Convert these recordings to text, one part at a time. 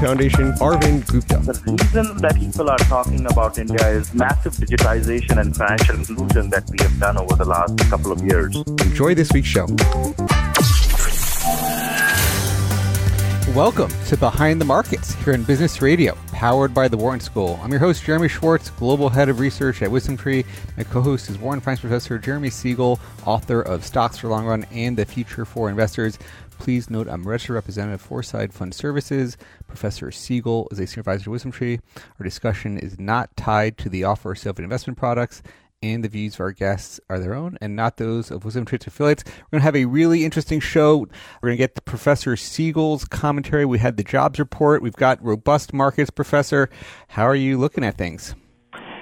Foundation, Arvind Gupta. The reason that people are talking about India is massive digitization and financial inclusion that we have done over the last couple of years. Enjoy this week's show. Welcome to Behind the Markets here in Business Radio, powered by the Wharton School. I'm your host, Jeremy Schwartz, Global Head of Research at WisdomTree. My co host is Wharton Finance Professor Jeremy Siegel, author of Stocks for Long Run and The Future for Investors. Please note I'm registered representative Foreside Fund Services. Professor Siegel is a senior advisor to WisdomTree. Our discussion is not tied to the offer or sale of investment products and the views of our guests are their own and not those of WisdomTree affiliates. We're going to have a really interesting show. We're going to get the Professor Siegel's commentary. We had the jobs report. We've got robust markets. Professor, how are you looking at things?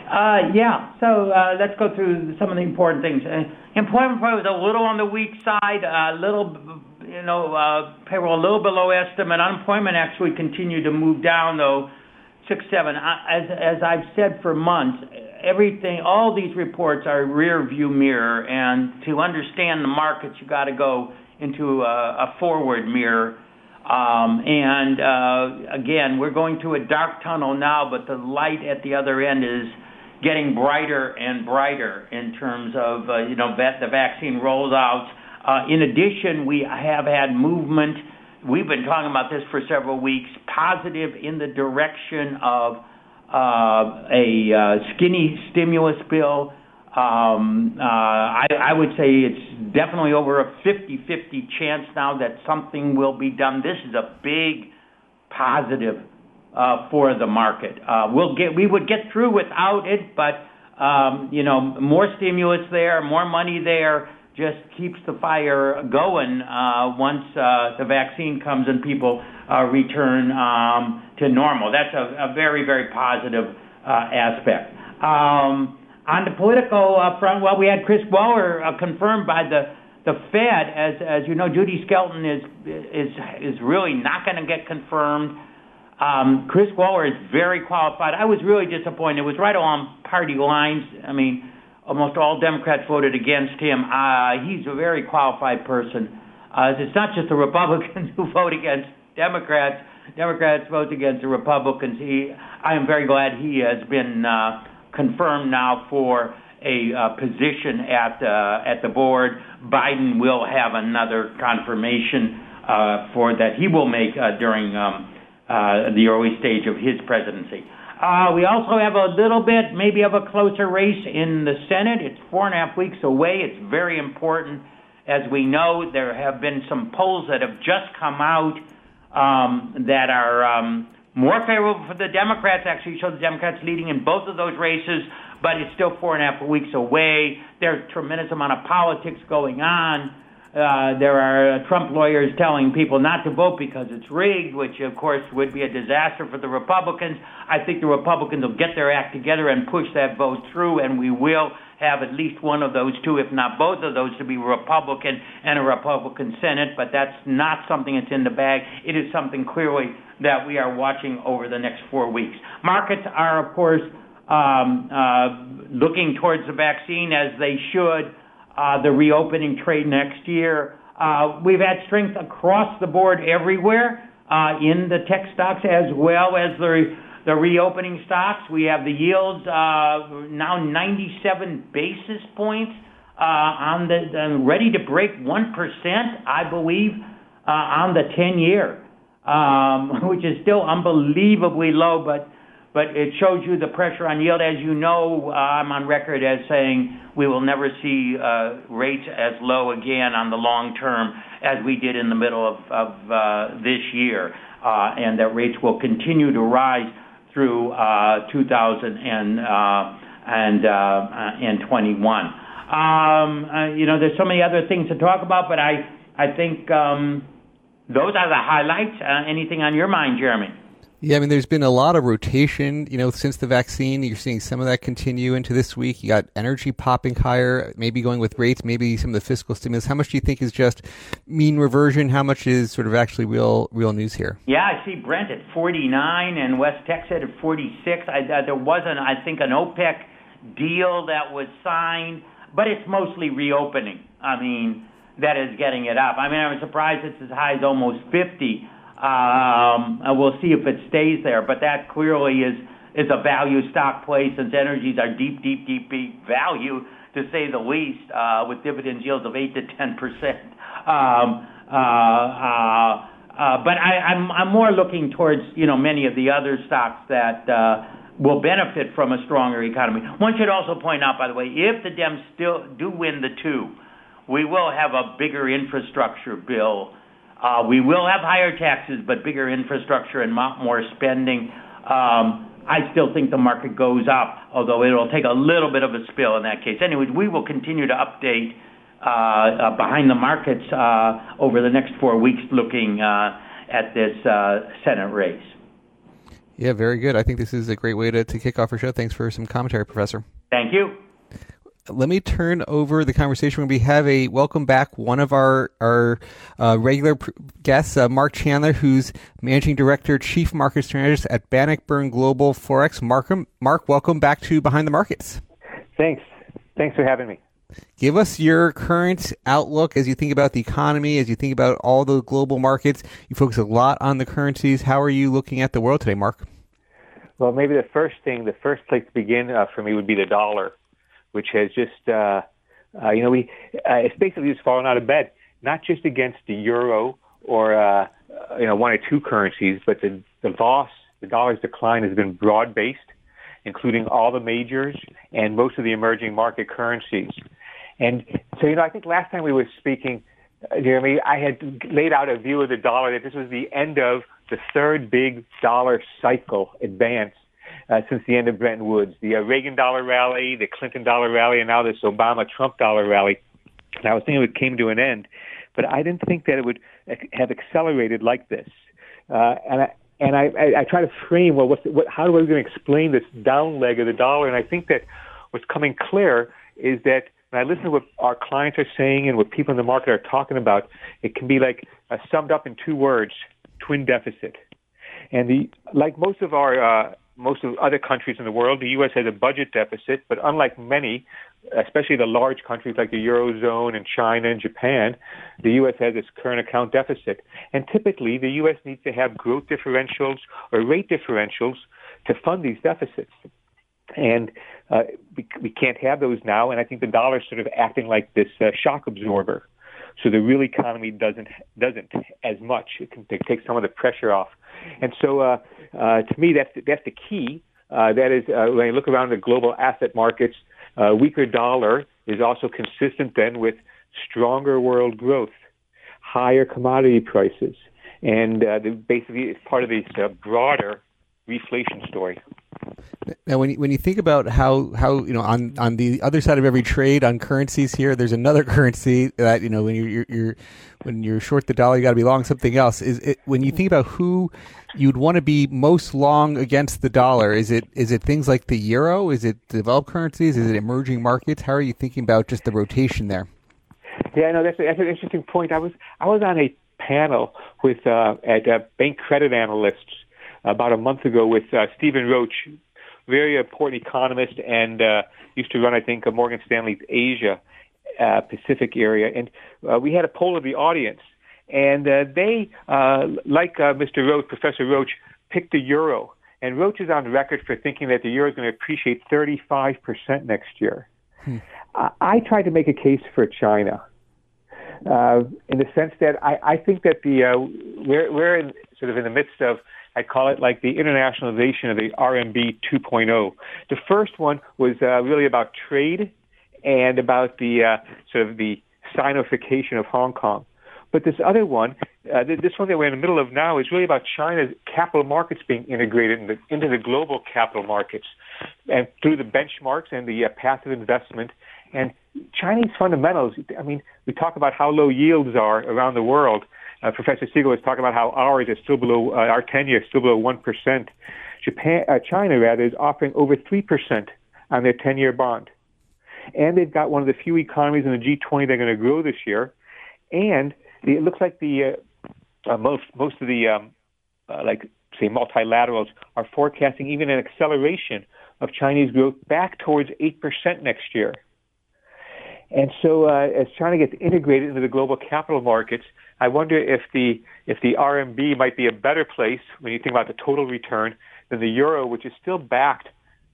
Uh, yeah, so uh, let's go through some of the important things. Uh, employment was a little on the weak side, a little, you know, uh, payroll a little below estimate. Unemployment actually continued to move down, though, six, seven. As as I've said for months, everything, all these reports are rear view mirror, and to understand the markets, you got to go into a, a forward mirror. Um, and uh, again, we're going through a dark tunnel now, but the light at the other end is getting brighter and brighter in terms of uh, you know the vaccine rolls out. Uh, in addition, we have had movement. We've been talking about this for several weeks. Positive in the direction of uh, a uh, skinny stimulus bill. Um, uh, I, I would say it's definitely over a 50-50 chance now that something will be done. This is a big positive for the market. Uh, we would get through without it, but um, you know, more stimulus there, more money there, just keeps the fire going uh, once uh, the vaccine comes and people uh, return um, to normal. That's a, very, very positive uh, aspect. Um, on the political uh, front, well, we had Chris Waller uh, confirmed by the Fed. As you know, Judy Shelton is is is really not going to get confirmed. Um, Chris Waller is very qualified. I was really disappointed. It was right along party lines. I mean, almost all Democrats voted against him. Uh, he's a very qualified person. Uh, it's not just the Republicans who vote against Democrats. Democrats vote against the Republicans. He, I am very glad he has been uh, confirmed now for a uh, position at uh, at the board. Biden will have another confirmation uh, for that he will make uh, during um, uh, the early stage of his presidency. Uh, we also have a little bit, maybe of a closer race in the Senate. It's four and a half weeks away. It's very important. As we know, there have been some polls that have just come out um, that are um, more favorable for the Democrats, actually show the Democrats leading in both of those races, but it's still four and a half weeks away. There's a tremendous amount of politics going on. Uh, there are Trump lawyers telling people not to vote because it's rigged, which of course would be a disaster for the Republicans. I think the Republicans will get their act together and push that vote through, and we will have at least one of those two, if not both of those, to be Republican and a Republican Senate. But that's not something that's in the bag. It is something clearly that we are watching over the next four weeks. Markets are, of course, um, uh, looking towards the vaccine as they should the reopening trade next year. Uh, we've had strength across the board everywhere uh, in the tech stocks as well as the the reopening stocks. We have the yields uh, now 97 basis points uh, on the uh, ready to break one percent, I believe, uh, on the 10 year, um, which is still unbelievably low, but but it shows you the pressure on yield. As you know, uh, I'm on record as saying we will never see uh, rates as low again on the long term as we did in the middle of, of uh, this year, uh, and that rates will continue to rise through uh, 2020. and in 21. Um, you know, there's so many other things to talk about, but I I think um, those are the highlights. anything on your mind, Jeremy? Yeah, I mean, there's been a lot of rotation, you know, since the vaccine. You're seeing some of that continue into this week. You got energy popping higher, maybe going with rates, maybe some of the fiscal stimulus. How much do you think is just mean reversion? How much is sort of actually real, real news here? Yeah, I see Brent at 49 and West Texas at 46. I, uh, there wasn't, I think, an OPEC deal that was signed, but it's mostly reopening. I mean, that is getting it up. I mean, I'm surprised it's as high as almost 50. Um, and we'll see if it stays there. But that clearly is is a value stock play since energies are deep, deep, deep, deep value to say the least, uh, with dividend yields of eight to ten percent. Um, uh, uh, but I'm I'm more looking towards you know many of the other stocks that uh, will benefit from a stronger economy. One should also point out, by the way, if the Dems still do win the two, we will have a bigger infrastructure bill uh, we will have higher taxes, but bigger infrastructure and more spending. Um, I still think the market goes up, although it'll take a little bit of a spill in that case. Anyways, we will continue to update uh, uh, behind the markets uh, over the next four weeks looking uh, at this uh, Senate race. Yeah, very good. I think this is a great way to, to kick off our show. Thanks for some commentary, Professor. Thank you let me turn over the conversation. We have a welcome back one of our our uh, regular pr- guests, uh, Marc Chandler, who's managing director, chief market strategist at Bannockburn Global Forex. Marc, Marc, welcome back to Behind the Markets. Thanks. Thanks for having me. Give us your current outlook as you think about the economy, as you think about all the global markets. You focus a lot on the currencies. How are you looking at the world today, Marc? Well, maybe the first thing, the first place to begin uh, for me would be the dollar which has just, uh, uh, you know, we uh, it's basically just fallen out of bed, not just against the euro or uh, you know one or two currencies, but the the loss, the dollar's decline has been broad based, including all the majors and most of the emerging market currencies. And so, you know, I think last time we were speaking, uh, Jeremy, I had laid out a view of the dollar that this was the end of the third big dollar cycle advance uh, since the end of Bretton Woods. The uh, Reagan dollar rally, the Clinton dollar rally, and now this Obama Trump dollar rally. And I was thinking it came to an end, but I didn't think that it would have accelerated like this. Uh, and I, and I, I, I try to frame well, what's the, what, how going to explain this down leg of the dollar? And I think that what's coming clear is that when I listen to what our clients are saying and what people in the market are talking about, it can be like uh, summed up in two words: twin deficit. And the like most of our uh, most of other countries in the world, the U.S. has a budget deficit, but unlike many, especially the large countries like the Eurozone and China and Japan, the U.S. has its current account deficit. And typically, the U.S. needs to have growth differentials or rate differentials to fund these deficits. And uh, we, we can't have those now, and I think the dollar is sort of acting like this uh, shock absorber. So the real economy doesn't doesn't as much. It can take some of the pressure off. And so, uh, uh, to me, that's that's the key. Uh, that is, uh, when you look around the global asset markets, uh, weaker dollar is also consistent then with stronger world growth, higher commodity prices, and uh, the, basically it's part of this uh, broader reflation story. Now, when you, when you think about how, how you know on, on the other side of every trade on currencies here, there's another currency that you know when you're, you're, you're when you're short the dollar, you got to be long something else. Is it when you think about who you'd want to be most long against the dollar? Is it is it things like the euro? Is it developed currencies? Is it emerging markets? How are you thinking about just the rotation there? Yeah, no, that's, that's an interesting point. I was I was on a panel with uh, at uh, bank credit analysts about a month ago with uh, Stephen Roach, very important economist, and uh, used to run, I think, Morgan Stanley's Asia uh, Pacific area. And uh, we had a poll of the audience, and uh, they, uh, like uh, Mr. Roach, Professor Roach, picked the euro. And Roach is on record for thinking that the euro is going to appreciate 35% next year. Hmm. I, I tried to make a case for China. Uh, in the sense that I, I think that the uh, we're, we're in, sort of in the midst of I call it like the internationalization of the RMB 2.0. The first one was uh, really about trade and about the uh, sort of the Sinofication of Hong Kong. But this other one, uh, this one that we're in the middle of now, is really about China's capital markets being integrated into, into the global capital markets. and through the benchmarks and the uh, passive investment. And Chinese fundamentals, I mean, we talk about how low yields are around the world. Uh, Professor Siegel was talking about how ours is still below, uh, our 10 year is still below 1%. Japan, uh, China, rather, is offering over 3% on their 10 year bond. And they've got one of the few economies in the G20 they're going to grow this year. And it looks like the uh, uh, most most of the um, uh, like say multilaterals are forecasting even an acceleration of Chinese growth back towards eight percent next year. And so, uh, as China gets integrated into the global capital markets, I wonder if the if the RMB might be a better place when you think about the total return than the euro, which is still backed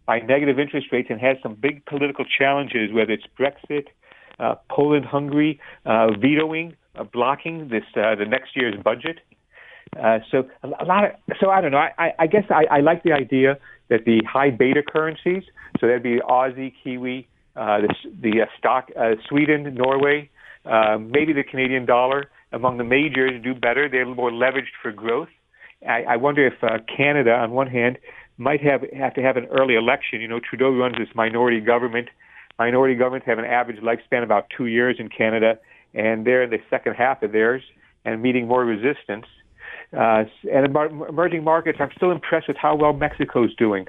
by negative interest rates and has some big political challenges, whether it's Brexit, uh, Poland, Hungary uh, vetoing, uh, blocking this uh, the next year's budget. Uh, so a lot of so I don't know. I, I guess I, I like the idea that the high beta currencies, so that'd be Aussie, Kiwi, uh, the, the stock, Sweden, Norway, maybe the Canadian dollar among the majors do better. They're more leveraged for growth. I, I wonder if uh, Canada, on one hand, might have have to have an early election. You know, Trudeau runs this minority government. Minority governments have an average lifespan of about two years in Canada, and they're in the second half of theirs and meeting more resistance. Uh, and emerging markets, I'm still impressed with how well Mexico's doing.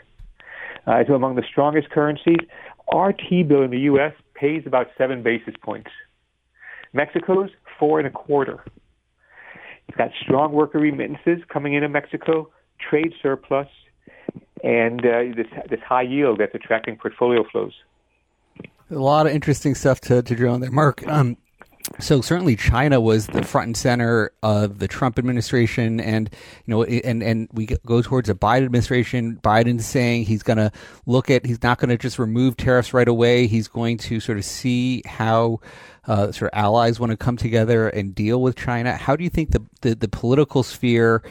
Uh, it's among the strongest currencies. Our T-bill in the U.S. pays about seven basis points. Mexico's four and a quarter. It's got strong worker remittances coming into Mexico, trade surplus, and uh, this this high yield that's attracting portfolio flows. A lot of interesting stuff to, to drill in there, Marc. Um, so certainly China was the front and center of the Trump administration, and you know, and and we go towards a Biden administration. Biden's saying he's going to look at, he's not going to just remove tariffs right away. He's going to sort of see how uh, sort of allies want to come together and deal with China. How do you think the the, the political sphere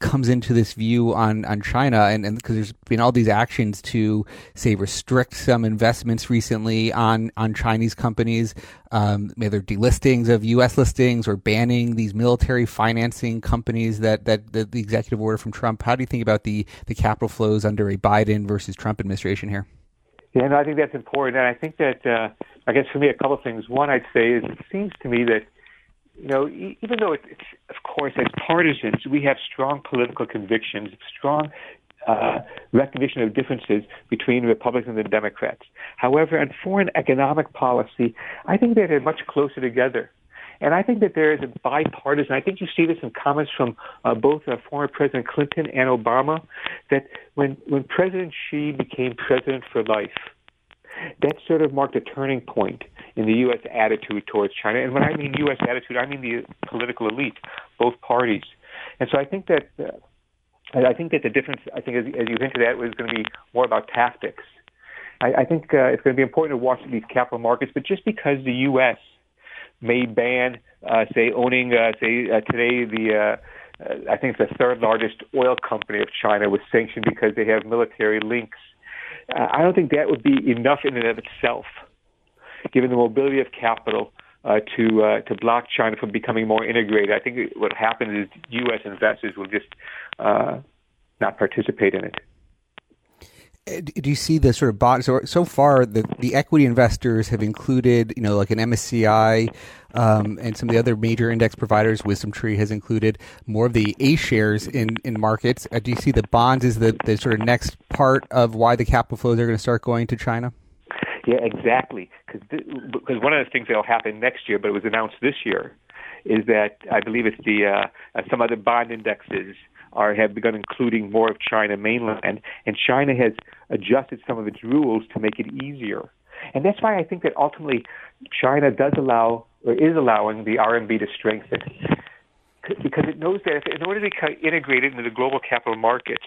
comes into this view on, on China and, because there's been all these actions to say restrict some investments recently on, on Chinese companies, um, either delistings of U.S. listings or banning these military financing companies that, that, that the executive order from Trump. How do you think about the, the capital flows under a Biden versus Trump administration here? Yeah, no, I think that's important. And I think that, uh, I guess for me, a couple of things. One, I'd say is it seems to me that you know, even though it's, of course, as partisans, we have strong political convictions, strong uh, recognition of differences between Republicans and Democrats. However, on foreign economic policy, I think they're much closer together. And I think that there is a bipartisan, I think you see this in comments from uh, both uh, former President Clinton and Obama, that when, when President Xi became president for life, that sort of marked a turning point in the U.S. attitude towards China. And when I mean U.S. attitude, I mean the political elite, both parties. And so I think that uh, I think that the difference, I think, as, as you hinted at, was going to be more about tactics. I, I think uh, it's going to be important to watch these capital markets, but just because the U.S. may ban, uh, say, owning, uh, say, uh, today the uh, uh, I think it's the third largest oil company of China was sanctioned because they have military links. Uh, I don't think that would be enough in and of itself given the mobility of capital, uh, to uh, to block China from becoming more integrated. I think what happens is U.S. investors will just uh, not participate in it. Uh, do you see the sort of bond? So, so far, the, the equity investors have included, you know, like an MSCI um, and some of the other major index providers. WisdomTree has included more of the A shares in, in markets. Uh, do you see the bonds as the, the sort of next part of why the capital flows are going to start going to China? Yeah, exactly. Because because one of the things that'll happen next year, but it was announced this year, is that I believe it's the uh, uh, some other bond indexes are have begun including more of China mainland, and China has adjusted some of its rules to make it easier. And that's why I think that ultimately China does allow or is allowing the RMB to strengthen because it knows that if, in order to be integrated into the global capital markets,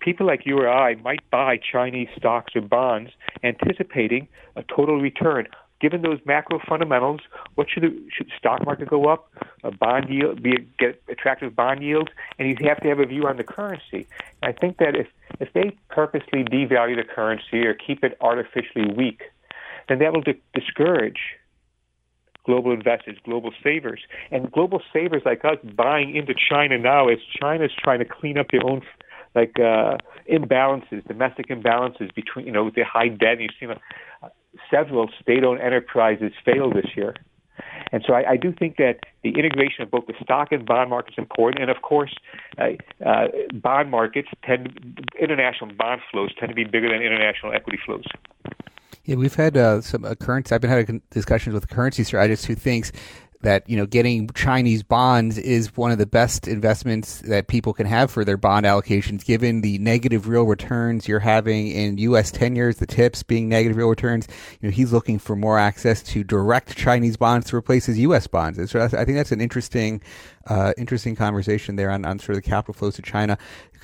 people like you or I might buy Chinese stocks or bonds anticipating a total return. Given those macro fundamentals, what should the, should the stock market go up? A bond yield, be get attractive bond yields, and you have to have a view on the currency. And I think that if if they purposely devalue the currency or keep it artificially weak, then that will di- discourage global investors, global savers, and global savers like us buying into China now as China's trying to clean up their own like uh, imbalances, domestic imbalances between you know the high debt. You've seen uh, several state-owned enterprises fail this year. And so I, I do think that the integration of both the stock and bond market is important. And of course, uh, uh, bond markets tend, international bond flows tend to be bigger than international equity flows. Yeah, we've had uh, some uh, currency. I've been having discussions with currency strategists who thinks that you know getting Chinese bonds is one of the best investments that people can have for their bond allocations, given the negative real returns you're having in U.S. ten years, the tips being negative real returns. You know, he's looking for more access to direct Chinese bonds to replace his U.S. bonds. So I think that's an interesting uh, interesting conversation there on, on sort of the capital flows to China.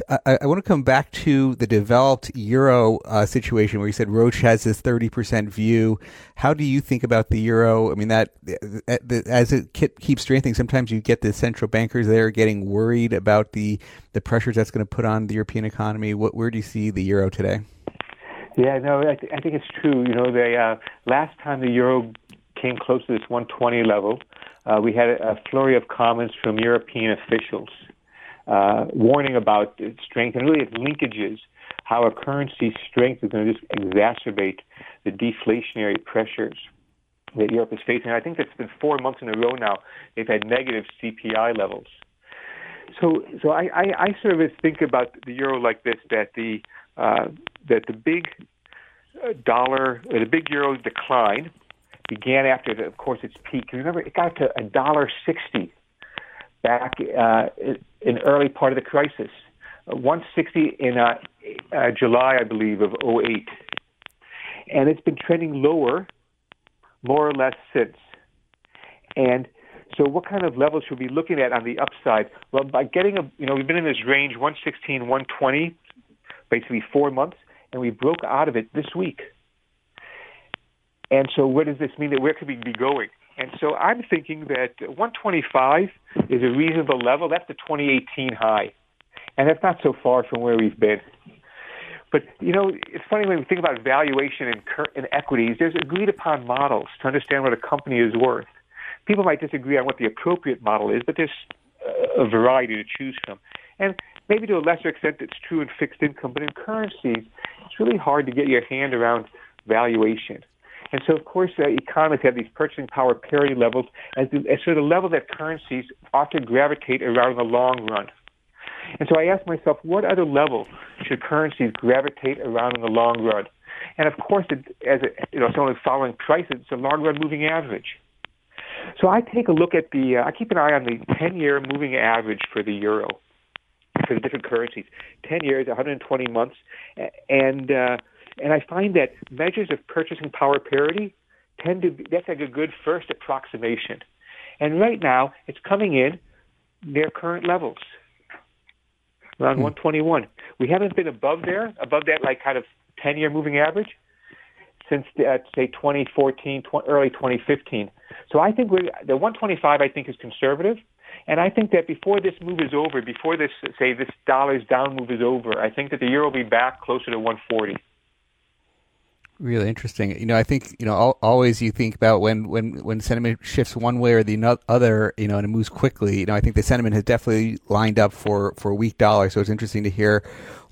I, I want to come back to the developed euro uh, situation where you said Roach has this 30% view. How do you think about the euro? I mean, that as it keeps strengthening, sometimes you get the central bankers there getting worried about the, the pressures that's going to put on the European economy. What, where do you see the euro today? Yeah, no, I, th- I think it's true. You know, the uh, last time the euro came close to this 120 level, uh, we had a flurry of comments from European officials uh, warning about its strength and really its linkages, how a currency's strength is going to just exacerbate the deflationary pressures that Europe is facing. I think it's been four months in a row now they've had negative CPI levels. So, so I, I, I sort of think about the euro like this: that the uh, that the big uh, dollar, the big euro decline began after, the, of course, its peak. Remember, it got to a dollar sixty back uh, in early part of the crisis. Uh, 160 in uh, uh, July, I believe, of 08. And it's been trending lower, more or less, since. And so, what kind of levels should we be looking at on the upside? Well, by getting a, you know, we've been in this range 116, 120, basically four months, and we broke out of it this week. And so, what does this mean? That where could we be going? And so, I'm thinking that 125 is a reasonable level. That's the 2018 high, and that's not so far from where we've been. But you know, it's funny when we think about valuation cur- in equities. There's agreed upon models to understand what a company is worth. People might disagree on what the appropriate model is, but there's a variety to choose from. And maybe to a lesser extent, it's true in fixed income, but in currencies, it's really hard to get your hand around valuation. And so, of course, uh, economists have these purchasing power parity levels as, the, as sort of level that currencies to gravitate around in the long run. And so I asked myself, what other level should currencies gravitate around in the long run? And of course, it, as a, you know, someone following prices, it's a long run moving average. So I take a look at the, uh, I keep an eye on the 10 year moving average for the euro, for the different currencies. 10 years, 120 months. And, uh, and I find that measures of purchasing power parity tend to be, that's like a good first approximation. And right now, it's coming in near current levels, around hmm. 121. We haven't been above there, above that like kind of 10-year moving average since uh, say 2014, tw- early 2015. So I think the 125 I think is conservative, and I think that before this move is over, before this say this dollar's down move is over, I think that the euro will be back closer to 140. Really interesting. You know, I think you know always you think about when when when sentiment shifts one way or the other, you know, and it moves quickly. You know, I think the sentiment has definitely lined up for for a weak dollar. So it's interesting to hear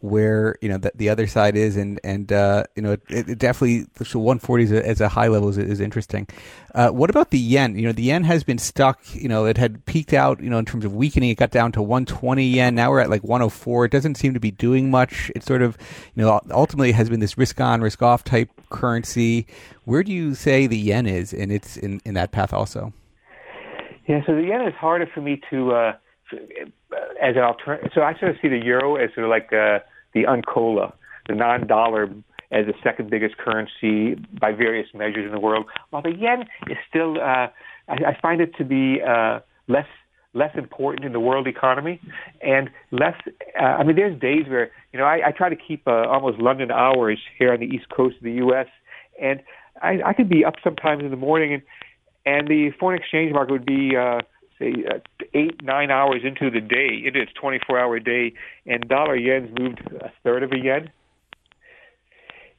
where you know the, the other side is, and and uh, you know it, it definitely so 140 as a, as a high level is, is interesting. Uh, what about the yen? You know, the yen has been stuck. You know, it had peaked out. You know, in terms of weakening, it got down to 120 yen. Now we're at like 104. It doesn't seem to be doing much. It sort of, you know, ultimately has been this risk on, risk off type currency. Where do you say the yen is in its in, in that path also? Yeah, so the yen is harder for me to. Uh, as an alternative, so I sort of see the euro as sort of like uh, the UNCOLA, the non-dollar as the second biggest currency by various measures in the world, while the yen is still, uh, I, I find it to be uh, less less important in the world economy and less. Uh, I mean, there's days where you know I, I try to keep uh, almost London hours here on the east coast of the U.S. and I, I could be up sometimes in the morning and and the foreign exchange market would be uh, Uh, eight nine hours into the day, into its 24 hour day, and dollar yen's moved a third of a yen.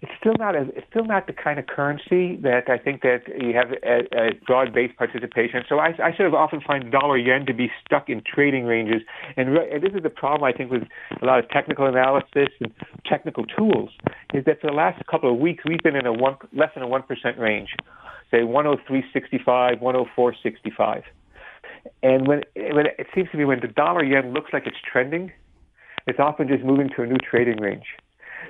it's still not a, it's still not the kind of currency that I think that you have a, a broad-based participation. So I, I sort of often find dollar yen to be stuck in trading ranges, and, re- and this is the problem I think with a lot of technical analysis and technical tools is that for the last couple of weeks we've been in a one less than a one percent range, say 103.65, 104.65, and when when it seems to me when the dollar yen looks like it's trending, it's often just moving to a new trading range.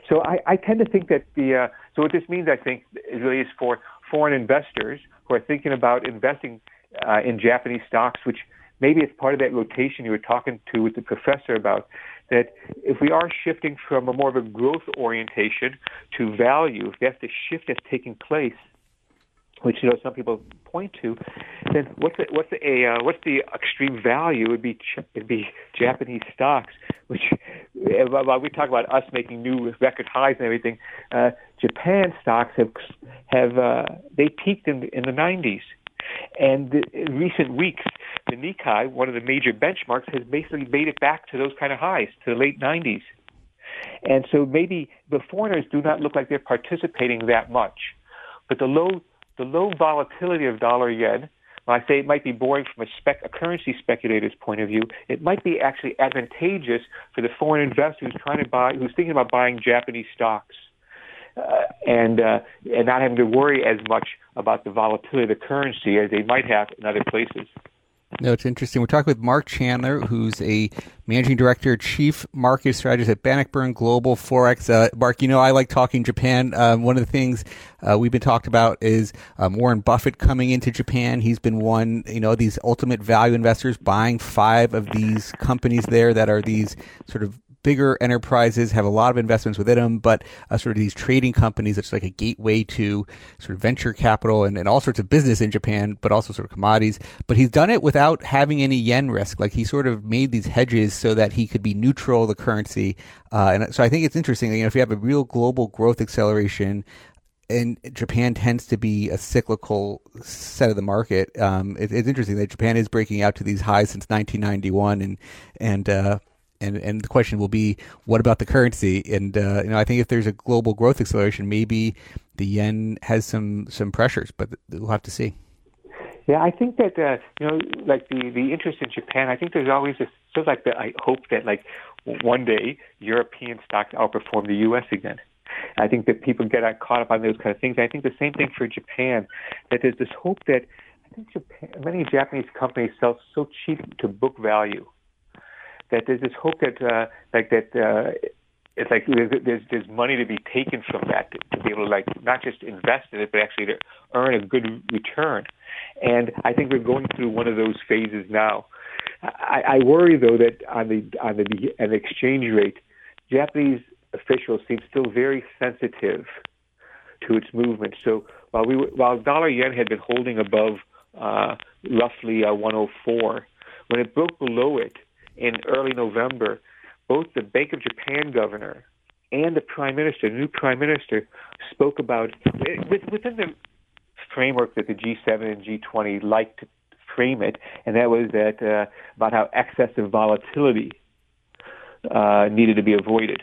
So I, I tend to think that the uh, so what this means, I think, is really is for foreign investors who are thinking about investing uh, in Japanese stocks, which maybe it's part of that rotation you were talking to with the professor about. That if we are shifting from a more of a growth orientation to value, if that's the shift that's taking place, which you know some people point to, then what's the, what's the a uh, what's the extreme value? Would be it'd be Japanese stocks, which while we talk about us making new record highs and everything, uh, Japan stocks have have uh, they peaked in in the 90s, and the, in recent weeks, the Nikkei, one of the major benchmarks, has basically made it back to those kind of highs to the late 90s. And so maybe the foreigners do not look like they're participating that much, but the low the low volatility of dollar yen, when I say it might be boring from a, spec, a currency speculator's point of view, it might be actually advantageous for the foreign investor who's trying to buy, who's thinking about buying Japanese stocks. Uh, and uh, and not having to worry as much about the volatility of the currency as they might have in other places. No, it's interesting. We're talking with Marc Chandler, who's a managing director, chief market strategist at Bannockburn Global Forex. Uh, Marc, you know I like talking Japan. Um, one of the things uh, we've been talked about is um, Warren Buffett coming into Japan. He's been one, you know, these ultimate value investors buying five of these companies there that are these sort of bigger enterprises have a lot of investments within them, but uh, sort of these trading companies, it's like a gateway to sort of venture capital and, and all sorts of business in Japan, but also sort of commodities. But he's done it without having any yen risk. Like he sort of made these hedges so that he could be neutral the currency. Uh, and so I think it's interesting. You know, if you have a real global growth acceleration, and Japan tends to be a cyclical set of the market. Um, it, it's interesting that Japan is breaking out to these highs since 1991, and and uh, and and the question will be, what about the currency? And uh, you know, I think if there's a global growth acceleration, maybe the yen has some some pressures, but we'll have to see. Yeah, I think that uh, you know, like the the interest in Japan. I think there's always this sort of like the I hope that like one day European stocks outperform the U.S. again. I think that people get caught up on those kind of things. I think the same thing for Japan. That there's this hope that I think Japan, many Japanese companies sell so cheap to book value that there's this hope that uh, like that uh, it's like there's, there's money to be taken from that to, be able to like not just invest in it but actually to earn a good return. And I think we're going through one of those phases now. I, I worry though that on the on the the exchange rate, Japanese officials seem still very sensitive to its movement. So while we while dollar yen had been holding above uh, roughly uh, 104, when it broke below it, in early November, both the Bank of Japan governor and the prime minister, the new prime minister, spoke about within the framework that the G7 and G20 like to frame it, and that was that uh, about how excessive volatility uh, needed to be avoided.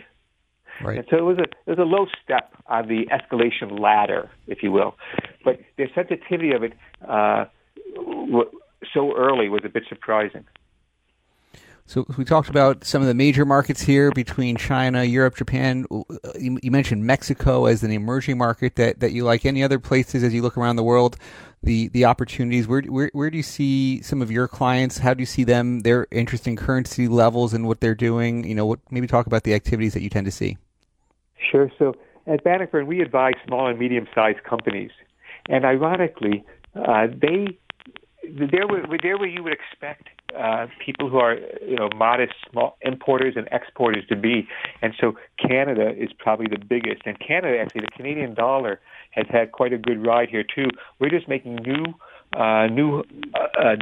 Right. And so it was a it was a low step on the escalation ladder, if you will, but the sensitivity of it uh, so early was a bit surprising. So we talked about some of the major markets here between China, Europe, Japan. You, you, mentioned Mexico as an emerging market that, that you like. Any other places as you look around the world, the, the opportunities? Where, where where do you see some of your clients? How do you see them? Their interest in currency levels and what they're doing. You know, what maybe talk about the activities that you tend to see. Sure. So at Bannockburn, we advise small and medium sized companies, and ironically, uh, they there were there where you would expect uh, people who are you know modest small importers and exporters to be, and so Canada is probably the biggest. And Canada actually, the Canadian dollar has had quite a good ride here too. We're just making new uh, new uh, uh,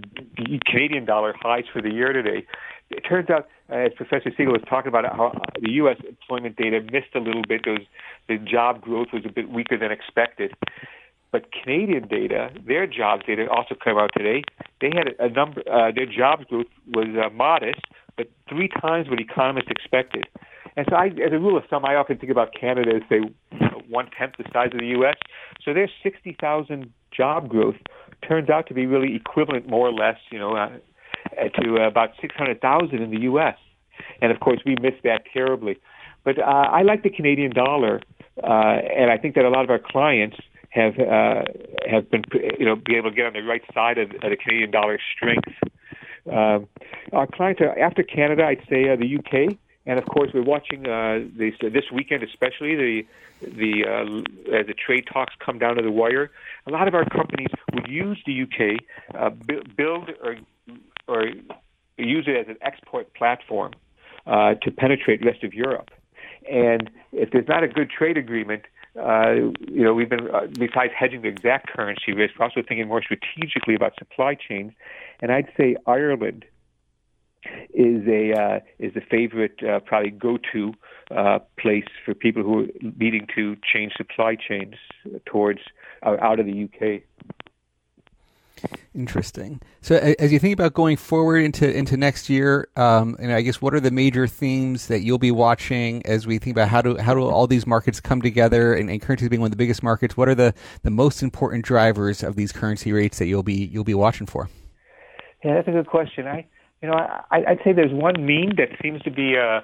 Canadian dollar highs for the year today. It turns out, as Professor Siegel was talking about, how the U.S. employment data missed a little bit. Those the job growth was a bit weaker than expected. But Canadian data, their jobs data also came out today. They had a, number, uh, their jobs growth was uh, modest, but three times what economists expected. And so, I, as a rule of thumb, I often think about Canada as say, one tenth the size of the U.S. So their 60,000 job growth turns out to be really equivalent, more or less, you know, uh, to about 600,000 in the U.S. And of course, we missed that terribly. But uh, I like the Canadian dollar, uh, and I think that a lot of our clients have uh, have been, you know, be able to get on the right side of, of the Canadian dollar strength. Um, our clients are after Canada, I'd say uh, the UK, and of course we're watching uh, this this weekend, especially the the uh, as the trade talks come down to the wire. A lot of our companies would use the UK, uh, build or or use it as an export platform uh, to penetrate the rest of Europe. And if there's not a good trade agreement, uh, you know, we've been, uh, besides hedging the exact currency risk, we're also thinking more strategically about supply chains. And I'd say Ireland is a uh, is a favorite, uh, probably go-to uh, place for people who are needing to change supply chains towards uh, out of the UK. Interesting. So, as you think about going forward into into next year, um, and I guess what are the major themes that you'll be watching as we think about how do how do all these markets come together, and, and currencies being one of the biggest markets? What are the, the most important drivers of these currency rates that you'll be you'll be watching for? Yeah, that's a good question. I you know I, I'd say there's one meme that seems to be uh,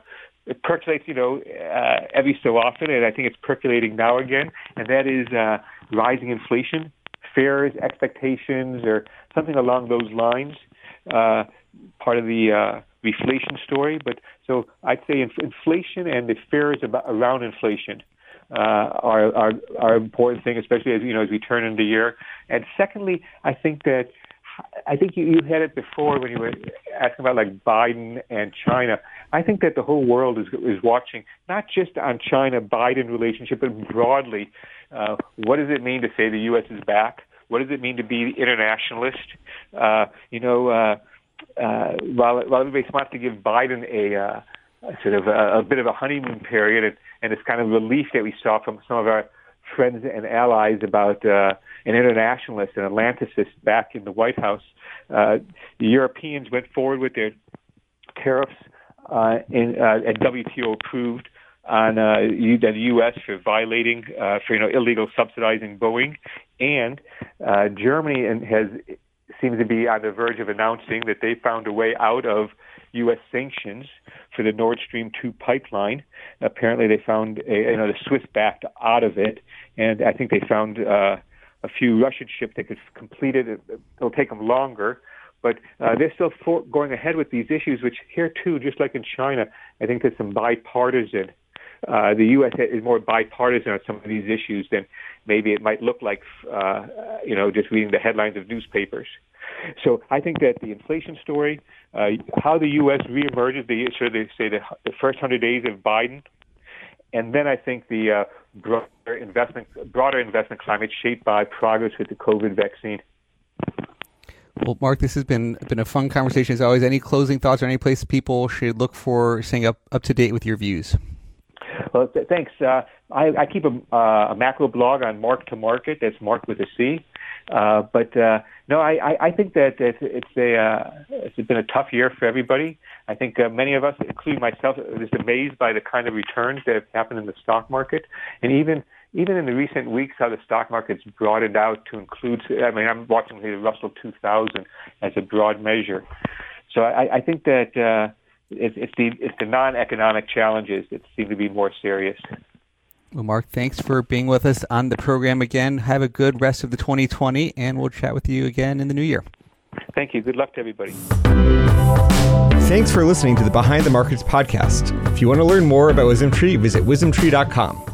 it percolates, you know, uh, every so often, and I think it's percolating now again, and that is uh, rising inflation fears, expectations, or something along those lines. Uh, part of the uh, reflation story. But so I'd say inf- inflation and the fears about, around inflation uh, are, are are important thing, especially as you know as we turn into year. And secondly, I think that I think you, you had it before when you were asking about like Biden and China. I think that the whole world is is watching not just on China Biden relationship, but broadly uh, what does it mean to say the U.S. is back? What does it mean to be internationalist? Uh, you know, uh, uh, while, while everybody to give Biden a, uh, a sort of a, a bit of a honeymoon period, and, and this kind of relief that we saw from some of our friends and allies about uh, an internationalist, an Atlanticist back in the White House, uh, the Europeans went forward with their tariffs uh, in, uh, and WTO approved on uh, the U.S. for violating, uh, for you know, illegal subsidizing Boeing, and uh, Germany and has seems to be on the verge of announcing that they found a way out of U.S. sanctions for the Nord Stream 2 pipeline. Apparently, they found a, you know the Swiss backed out of it, and I think they found uh, a few Russian ships that could complete it. It'll take them longer. But uh, they're still for, going ahead with these issues, which here too, just like in China, I think there's some bipartisan uh, the U.S. is more bipartisan on some of these issues than maybe it might look like, uh, you know, just reading the headlines of newspapers. So I think that the inflation story, uh, how the U.S. reemerges, the of they say the, the first hundred days of Biden, and then I think the uh, broader investment, broader investment climate shaped by progress with the COVID vaccine. Well, Marc, this has been been a fun conversation as always. Any closing thoughts or any place people should look for staying up up to date with your views? Well, th- thanks. Uh, I, I keep a, uh, a macro blog on Marc to Market. That's Marc with a C. Uh, but uh, no, I, I think that it's, it's a uh, it's been a tough year for everybody. I think uh, many of us, including myself, just amazed by the kind of returns that have happened in the stock market, and even even in the recent weeks, how the stock market's broadened out to include. I mean, I'm watching the Russell 2000 as a broad measure. So I, I think that. Uh, it's, it's the it's the non-economic challenges that seem to be more serious. Well, Marc, thanks for being with us on the program again. Have a good rest of the 2020, and we'll chat with you again in the new year. Thank you. Good luck to everybody. Thanks for listening to the Behind the Markets podcast. If you want to learn more about WisdomTree, visit wisdomtree.com.